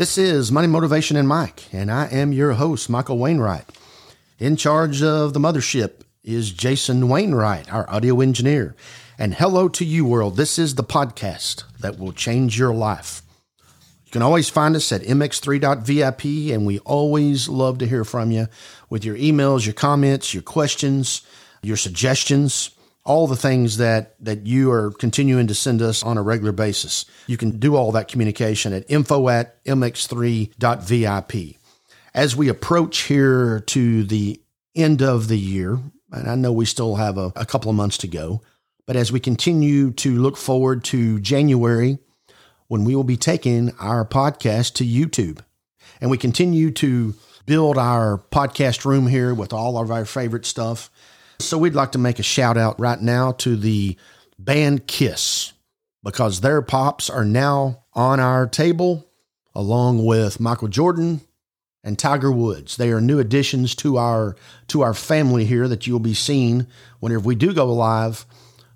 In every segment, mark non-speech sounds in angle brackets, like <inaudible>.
This is Money Motivation and Mike, and I am your host, Michael Wainwright. In charge of the mothership is Jason Wainwright, our audio engineer. And hello to you, world. This is the podcast that will change your life. You can always find us at mx3.vip, and we always love to hear from you with your emails, your comments, your questions, your suggestions all the things that that you are continuing to send us on a regular basis. You can do all that communication at info at mx3.vip. As we approach here to the end of the year, and I know we still have a, a couple of months to go, but as we continue to look forward to January, when we will be taking our podcast to YouTube, and we continue to build our podcast room here with all of our favorite stuff so we'd like to make a shout out right now to the band Kiss because their pops are now on our table along with Michael Jordan and Tiger Woods. They are new additions to our to our family here that you'll be seeing whenever we do go live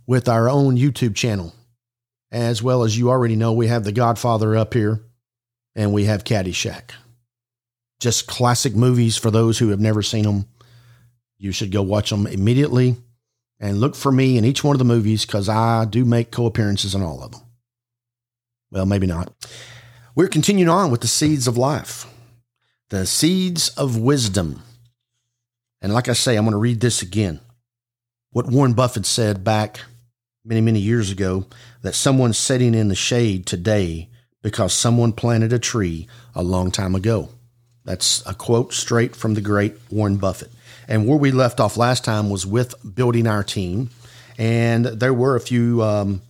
with our own YouTube channel. As well as you already know, we have The Godfather up here and we have Caddyshack. Just classic movies for those who have never seen them. You should go watch them immediately and look for me in each one of the movies because I do make co appearances in all of them. Well, maybe not. We're continuing on with the seeds of life, the seeds of wisdom. And like I say, I'm going to read this again. What Warren Buffett said back many, many years ago that someone's sitting in the shade today because someone planted a tree a long time ago. That's a quote straight from the great Warren Buffett. And where we left off last time was with building our team. And there were a few um,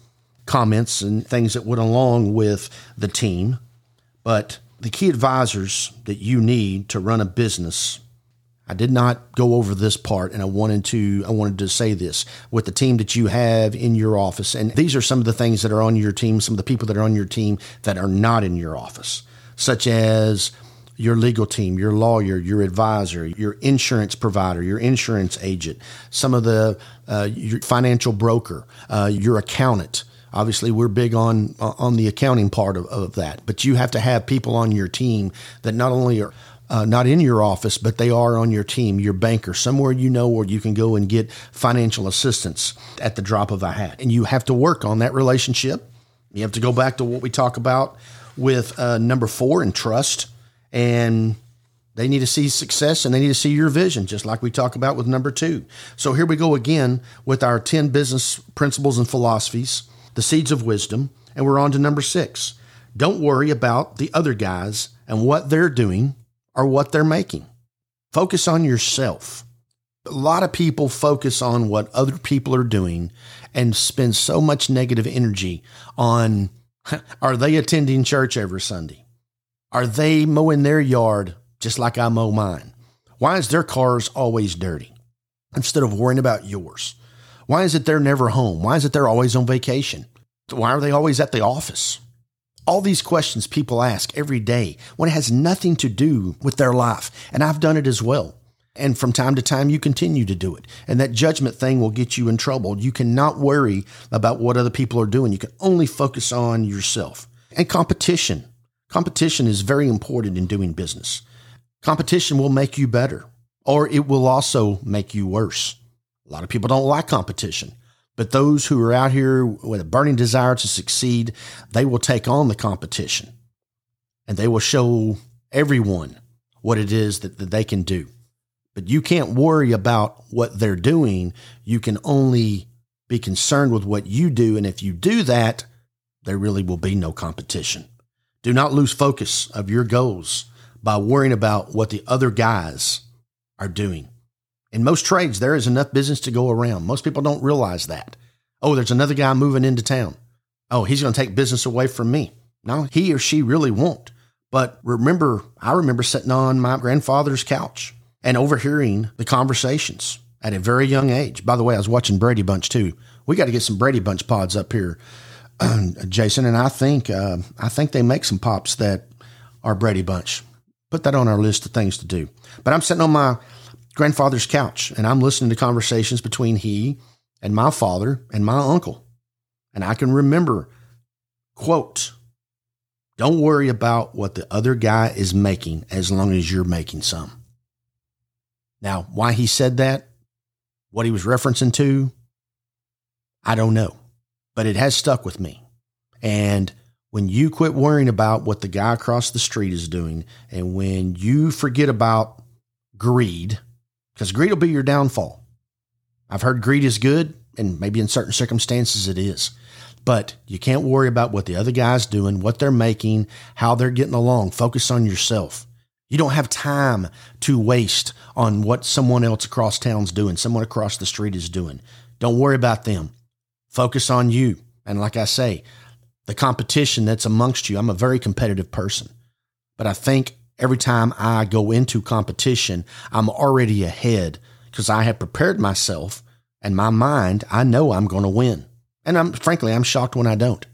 comments and things that went along with the team. But the key advisors that you need to run a business I did not go over this part and I wanted to I wanted to say this with the team that you have in your office and these are some of the things that are on your team some of the people that are on your team that are not in your office such as your legal team, your lawyer, your advisor, your insurance provider, your insurance agent, some of the uh, your financial broker, uh, your accountant. Obviously, we're big on on the accounting part of, of that, but you have to have people on your team that not only are uh, not in your office, but they are on your team, your banker, somewhere you know where you can go and get financial assistance at the drop of a hat. And you have to work on that relationship. You have to go back to what we talk about with uh, number four and trust and they need to see success and they need to see your vision, just like we talk about with number two. So here we go again with our 10 business principles and philosophies, the seeds of wisdom, and we're on to number six. Don't worry about the other guys and what they're doing or what they're making. Focus on yourself. A lot of people focus on what other people are doing and spend so much negative energy on <laughs> are they attending church every Sunday? Are they mowing their yard just like I mow mine? Why is their cars always dirty instead of worrying about yours? Why is it they're never home? Why is it they're always on vacation? Why are they always at the office? All these questions people ask every day when it has nothing to do with their life. And I've done it as well. And from time to time, you continue to do it. And that judgment thing will get you in trouble. You cannot worry about what other people are doing. You can only focus on yourself. And competition. Competition is very important in doing business. Competition will make you better, or it will also make you worse. A lot of people don't like competition, but those who are out here with a burning desire to succeed, they will take on the competition and they will show everyone what it is that, that they can do. But you can't worry about what they're doing. You can only be concerned with what you do. And if you do that, there really will be no competition. Do not lose focus of your goals by worrying about what the other guys are doing. In most trades, there is enough business to go around. Most people don't realize that. Oh, there's another guy moving into town. Oh, he's going to take business away from me. No, he or she really won't. But remember, I remember sitting on my grandfather's couch and overhearing the conversations at a very young age. By the way, I was watching Brady Bunch too. We got to get some Brady Bunch pods up here <clears throat> Jason, and I think uh, I think they make some pops that are Brady Bunch. Put that on our list of things to do. But I'm sitting on my grandfather's couch and I'm listening to conversations between he and my father and my uncle, and I can remember quote Don't worry about what the other guy is making as long as you're making some. Now, why he said that, what he was referencing to, I don't know, but it has stuck with me. And when you quit worrying about what the guy across the street is doing, and when you forget about greed, because greed will be your downfall. I've heard greed is good, and maybe in certain circumstances it is. But you can't worry about what the other guy's doing, what they're making, how they're getting along. Focus on yourself. You don't have time to waste on what someone else across town's doing, someone across the street is doing. Don't worry about them. Focus on you. And like I say, the competition that's amongst you, I'm a very competitive person. But I think every time I go into competition, I'm already ahead because I have prepared myself and my mind, I know I'm going to win. And I'm frankly, I'm shocked when I don't.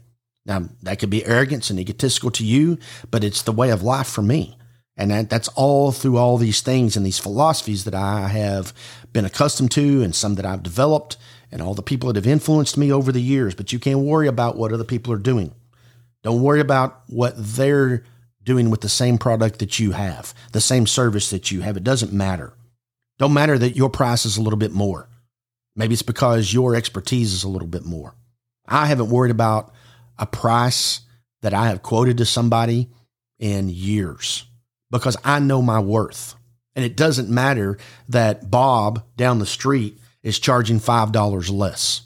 Now, that could be arrogance and egotistical to you, but it's the way of life for me. And that, that's all through all these things and these philosophies that I have been accustomed to and some that I've developed and all the people that have influenced me over the years. But you can't worry about what other people are doing. Don't worry about what they're doing with the same product that you have, the same service that you have. It doesn't matter. Don't matter that your price is a little bit more. Maybe it's because your expertise is a little bit more. I haven't worried about a price that I have quoted to somebody in years because I know my worth. And it doesn't matter that Bob down the street is charging $5 less.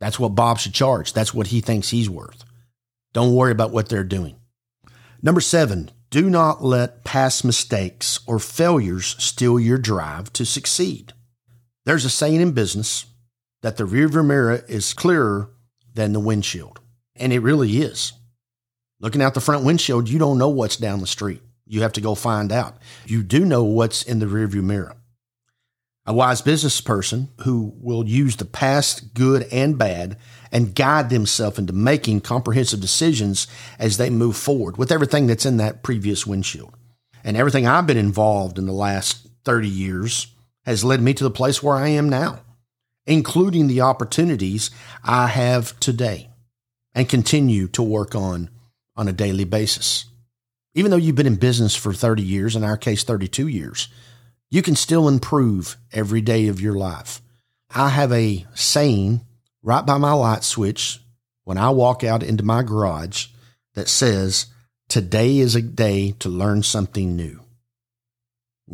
That's what Bob should charge. That's what he thinks he's worth. Don't worry about what they're doing. Number seven, do not let past mistakes or failures steal your drive to succeed. There's a saying in business that the rearview mirror is clearer than the windshield. And it really is. Looking out the front windshield, you don't know what's down the street. You have to go find out. You do know what's in the rearview mirror. A wise business person who will use the past good and bad and guide themselves into making comprehensive decisions as they move forward with everything that's in that previous windshield. And everything I've been involved in the last 30 years has led me to the place where I am now including the opportunities I have today and continue to work on on a daily basis. Even though you've been in business for 30 years, in our case, 32 years, you can still improve every day of your life. I have a saying right by my light switch when I walk out into my garage that says, Today is a day to learn something new.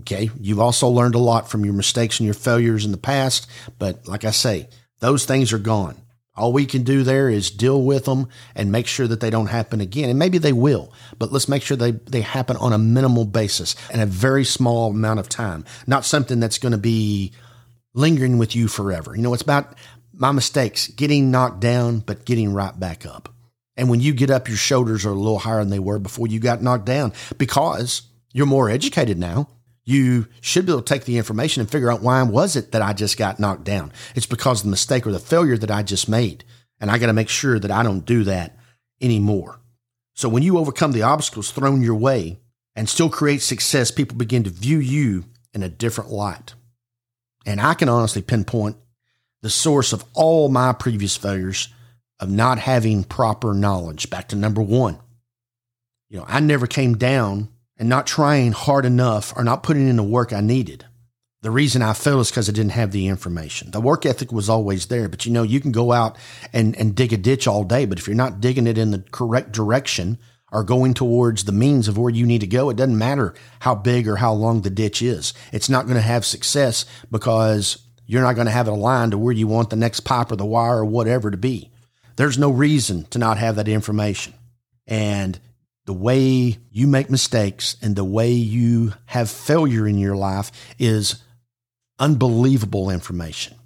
Okay. You've also learned a lot from your mistakes and your failures in the past. But like I say, those things are gone. All we can do there is deal with them and make sure that they don't happen again. And maybe they will, but let's make sure they, they happen on a minimal basis and a very small amount of time, not something that's going to be lingering with you forever. You know, it's about my mistakes, getting knocked down, but getting right back up. And when you get up, your shoulders are a little higher than they were before you got knocked down because you're more educated now you should be able to take the information and figure out why was it that I just got knocked down. It's because of the mistake or the failure that I just made. And I got to make sure that I don't do that anymore. So when you overcome the obstacles thrown your way and still create success, people begin to view you in a different light. And I can honestly pinpoint the source of all my previous failures of not having proper knowledge. Back to number one. You know, I never came down and not trying hard enough or not putting in the work I needed. The reason I failed is because I didn't have the information. The work ethic was always there, but you know, you can go out and, and dig a ditch all day, but if you're not digging it in the correct direction or going towards the means of where you need to go, it doesn't matter how big or how long the ditch is. It's not going to have success because you're not going to have it aligned to where you want the next pipe or the wire or whatever to be. There's no reason to not have that information. And the way you make mistakes and the way you have failure in your life is unbelievable information.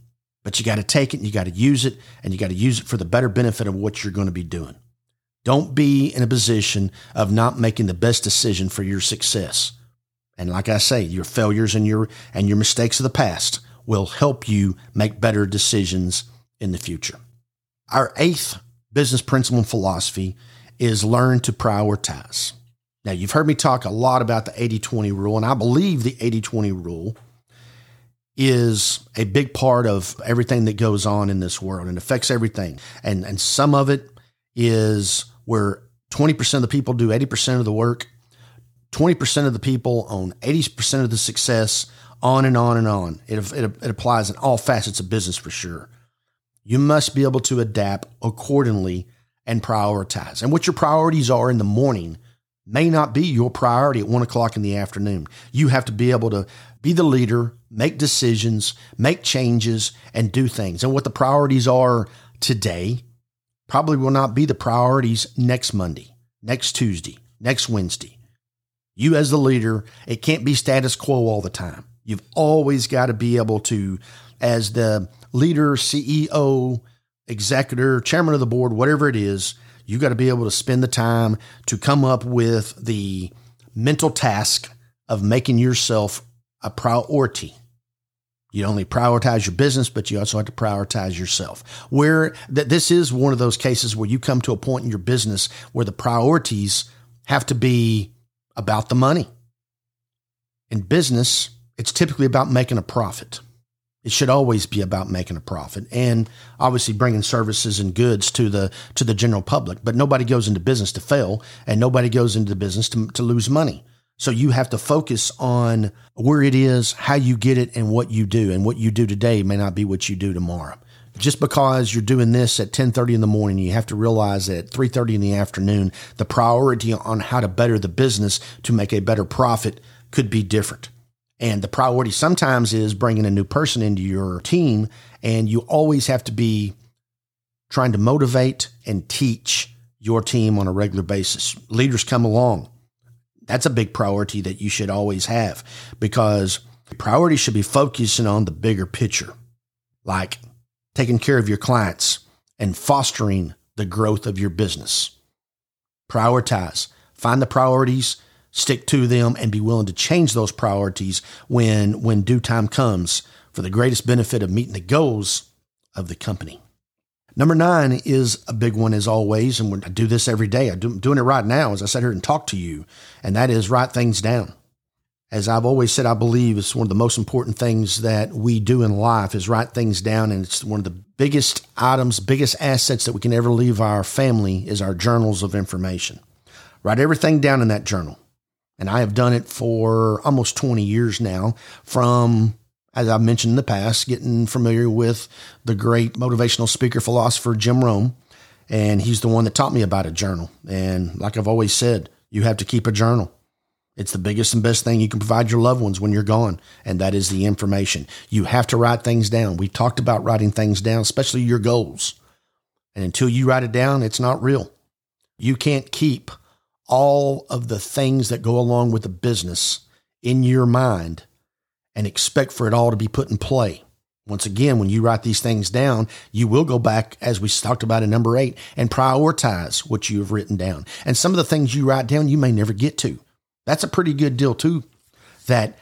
But you got to take it and you got to use it and you got to use it for the better benefit of what you're going to be doing. Don't be in a position of not making the best decision for your success. And like I say, your failures and your and your mistakes of the past will help you make better decisions in the future. Our eighth business principle and philosophy is learn to prioritize. Now, you've heard me talk a lot about the 80 20 rule, and I believe the 80 20 rule is a big part of everything that goes on in this world and affects everything. And, and some of it is where 20% of the people do 80% of the work. 20% of the people own 80% of the success, on and on and on. It, it, it applies in all facets of business for sure. You must be able to adapt accordingly and prioritize. And what your priorities are in the morning may not be your priority at one o'clock in the afternoon. You have to be able to be the leader, make decisions, make changes, and do things. And what the priorities are today probably will not be the priorities next Monday, next Tuesday, next Wednesday. You, as the leader, it can't be status quo all the time. You've always got to be able to, as the leader, CEO, executor, chairman of the board, whatever it is, you got to be able to spend the time to come up with the mental task of making yourself a priority. You only prioritize your business, but you also have to prioritize yourself. Where that this is one of those cases where you come to a point in your business where the priorities have to be about the money. In business, it's typically about making a profit. It should always be about making a profit and obviously bringing services and goods to the to the general public. But nobody goes into business to fail, and nobody goes into the business to, to lose money. So you have to focus on where it is, how you get it, and what you do. And what you do today may not be what you do tomorrow. Just because you're doing this at 10:30 in the morning, you have to realize that at 3:30 in the afternoon, the priority on how to better the business to make a better profit could be different. And the priority sometimes is bringing a new person into your team. And you always have to be trying to motivate and teach your team on a regular basis. Leaders come along. That's a big priority that you should always have because priority should be focusing on the bigger picture, like taking care of your clients and fostering the growth of your business. Prioritize, find the priorities stick to them and be willing to change those priorities when when due time comes for the greatest benefit of meeting the goals of the company. Number nine is a big one as always, and I do this every day. I'm doing it right now as I sit here and talk to you, and that is write things down. As I've always said, I believe it's one of the most important things that we do in life is write things down, and it's one of the biggest items, biggest assets that we can ever leave our family is our journals of information. Write everything down in that journal. And I have done it for almost 20 years now from, as I've mentioned in the past, getting familiar with the great motivational speaker philosopher, Jim Rohn. And he's the one that taught me about a journal. And like I've always said, you have to keep a journal. It's the biggest and best thing you can provide your loved ones when you're gone, and that is the information. You have to write things down. We talked about writing things down, especially your goals. And until you write it down, it's not real. You can't keep all of the things that go along with the business in your mind and expect for it all to be put in play. Once again, when you write these things down, you will go back, as we talked about in number eight, and prioritize what you have written down. And some of the things you write down, you may never get to. That's a pretty good deal, too. That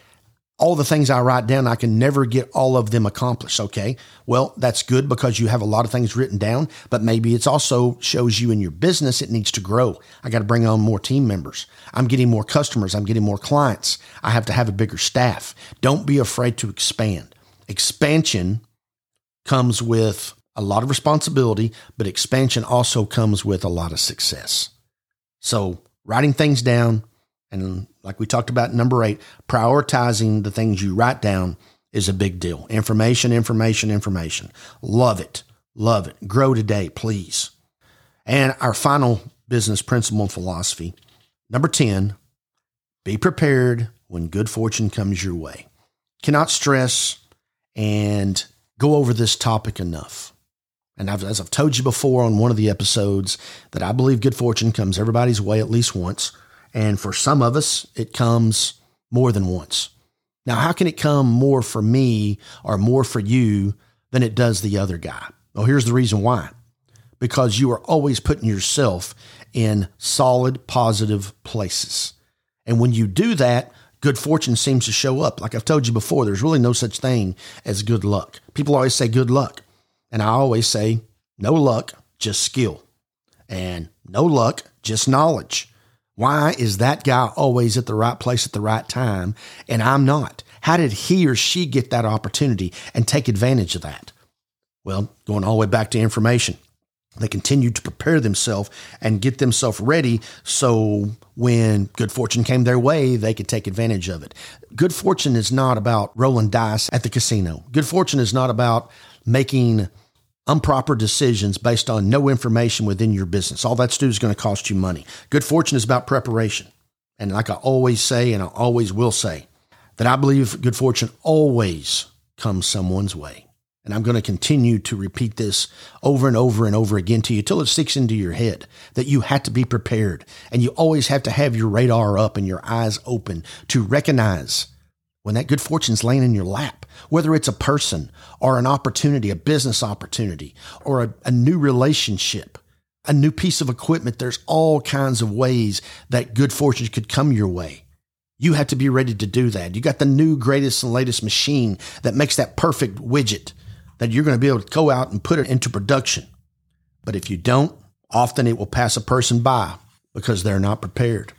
all the things I write down, I can never get all of them accomplished. Okay. Well, that's good because you have a lot of things written down, but maybe it's also shows you in your business it needs to grow. I got to bring on more team members. I'm getting more customers. I'm getting more clients. I have to have a bigger staff. Don't be afraid to expand. Expansion comes with a lot of responsibility, but expansion also comes with a lot of success. So writing things down, and like we talked about number eight, prioritizing the things you write down is a big deal. Information, information, information. Love it. Love it. Grow today, please. And our final business principle and philosophy number 10, be prepared when good fortune comes your way. Cannot stress and go over this topic enough. And I've, as I've told you before on one of the episodes, that I believe good fortune comes everybody's way at least once. And for some of us, it comes more than once. Now, how can it come more for me or more for you than it does the other guy? Well, here's the reason why because you are always putting yourself in solid, positive places. And when you do that, good fortune seems to show up. Like I've told you before, there's really no such thing as good luck. People always say good luck. And I always say no luck, just skill. And no luck, just knowledge. Why is that guy always at the right place at the right time and I'm not? How did he or she get that opportunity and take advantage of that? Well, going all the way back to information. They continued to prepare themselves and get themselves ready so when good fortune came their way, they could take advantage of it. Good fortune is not about rolling dice at the casino. Good fortune is not about making improper decisions based on no information within your business. All that's do is going to cost you money. Good fortune is about preparation. And like I always say, and I always will say, that I believe good fortune always comes someone's way. And I'm going to continue to repeat this over and over and over again to you till it sticks into your head that you have to be prepared and you always have to have your radar up and your eyes open to recognize when that good fortune's laying in your lap, whether it's a person or an opportunity, a business opportunity, or a, a new relationship, a new piece of equipment. There's all kinds of ways that good fortune could come your way. You have to be ready to do that. You got the new, greatest, and latest machine that makes that perfect widget that you're going to be able to go out and put it into production. But if you don't, often it will pass a person by because they're not prepared.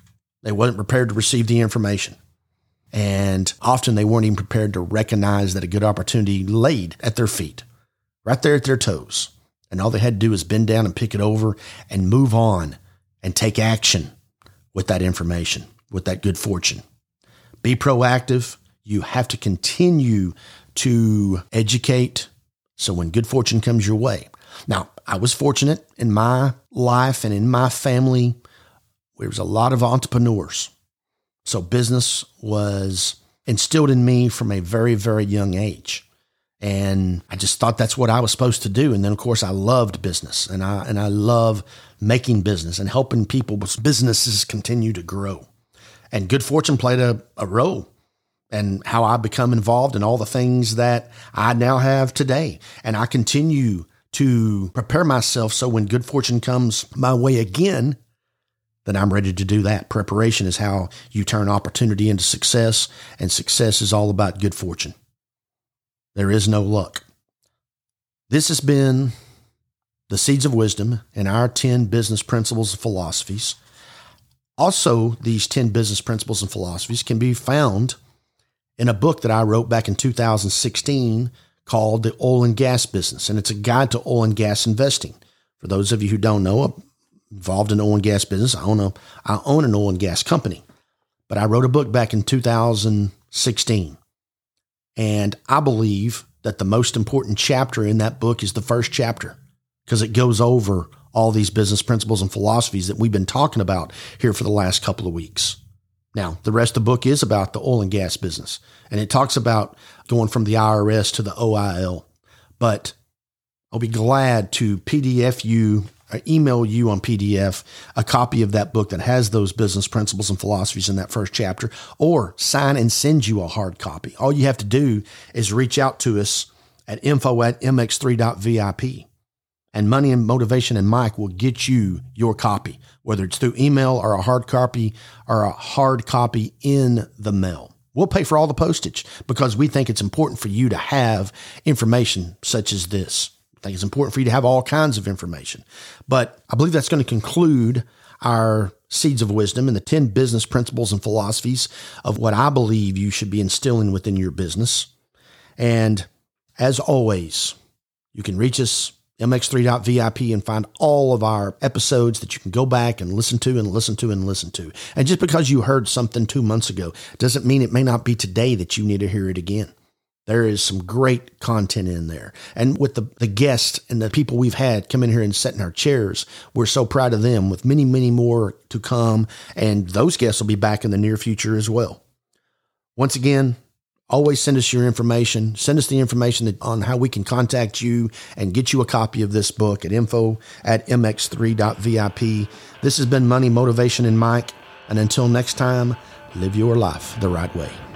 They wasn't prepared to receive the information. And often they weren't even prepared to recognize that a good opportunity laid at their feet, right there at their toes. And all they had to do was bend down and pick it over and move on and take action with that information, with that good fortune. Be proactive. You have to continue to educate, so when good fortune comes your way. Now, I was fortunate in my life and in my family. There was a lot of entrepreneurs. So business was instilled in me from a very, very young age. And I just thought that's what I was supposed to do. And then of course I loved business and I and I love making business and helping people businesses continue to grow. And good fortune played a, a role and how I become involved in all the things that I now have today. And I continue to prepare myself so when good fortune comes my way again, then I'm ready to do that. Preparation is how you turn opportunity into success, and success is all about good fortune. There is no luck. This has been the Seeds of Wisdom and our 10 business principles and philosophies. Also, these 10 business principles and philosophies can be found in a book that I wrote back in 2016 called The Oil and Gas Business, and it's a guide to oil and gas investing. For those of you who don't know, involved in the oil and gas business. I own a I own an oil and gas company. But I wrote a book back in 2016. And I believe that the most important chapter in that book is the first chapter because it goes over all these business principles and philosophies that we've been talking about here for the last couple of weeks. Now, the rest of the book is about the oil and gas business, and it talks about going from the IRS to the OIL. But I'll be glad to PDF you or email you on PDF a copy of that book that has those business principles and philosophies in that first chapter, or sign and send you a hard copy. All you have to do is reach out to us at info at mx3.vip and Money and Motivation and Mike will get you your copy, whether it's through email or a hard copy or a hard copy in the mail. We'll pay for all the postage because we think it's important for you to have information such as this. Think it's important for you to have all kinds of information. But I believe that's going to conclude our seeds of wisdom and the 10 business principles and philosophies of what I believe you should be instilling within your business. And as always, you can reach us mx3.vip and find all of our episodes that you can go back and listen to and listen to and listen to. And just because you heard something two months ago doesn't mean it may not be today that you need to hear it again. There is some great content in there. And with the, the guests and the people we've had come in here and sit in our chairs, we're so proud of them with many, many more to come. And those guests will be back in the near future as well. Once again, Always send us your information. Send us the information on how we can contact you and get you a copy of this book at info at mx3.vip. This has been Money, Motivation, and Mike. And until next time, live your life the right way.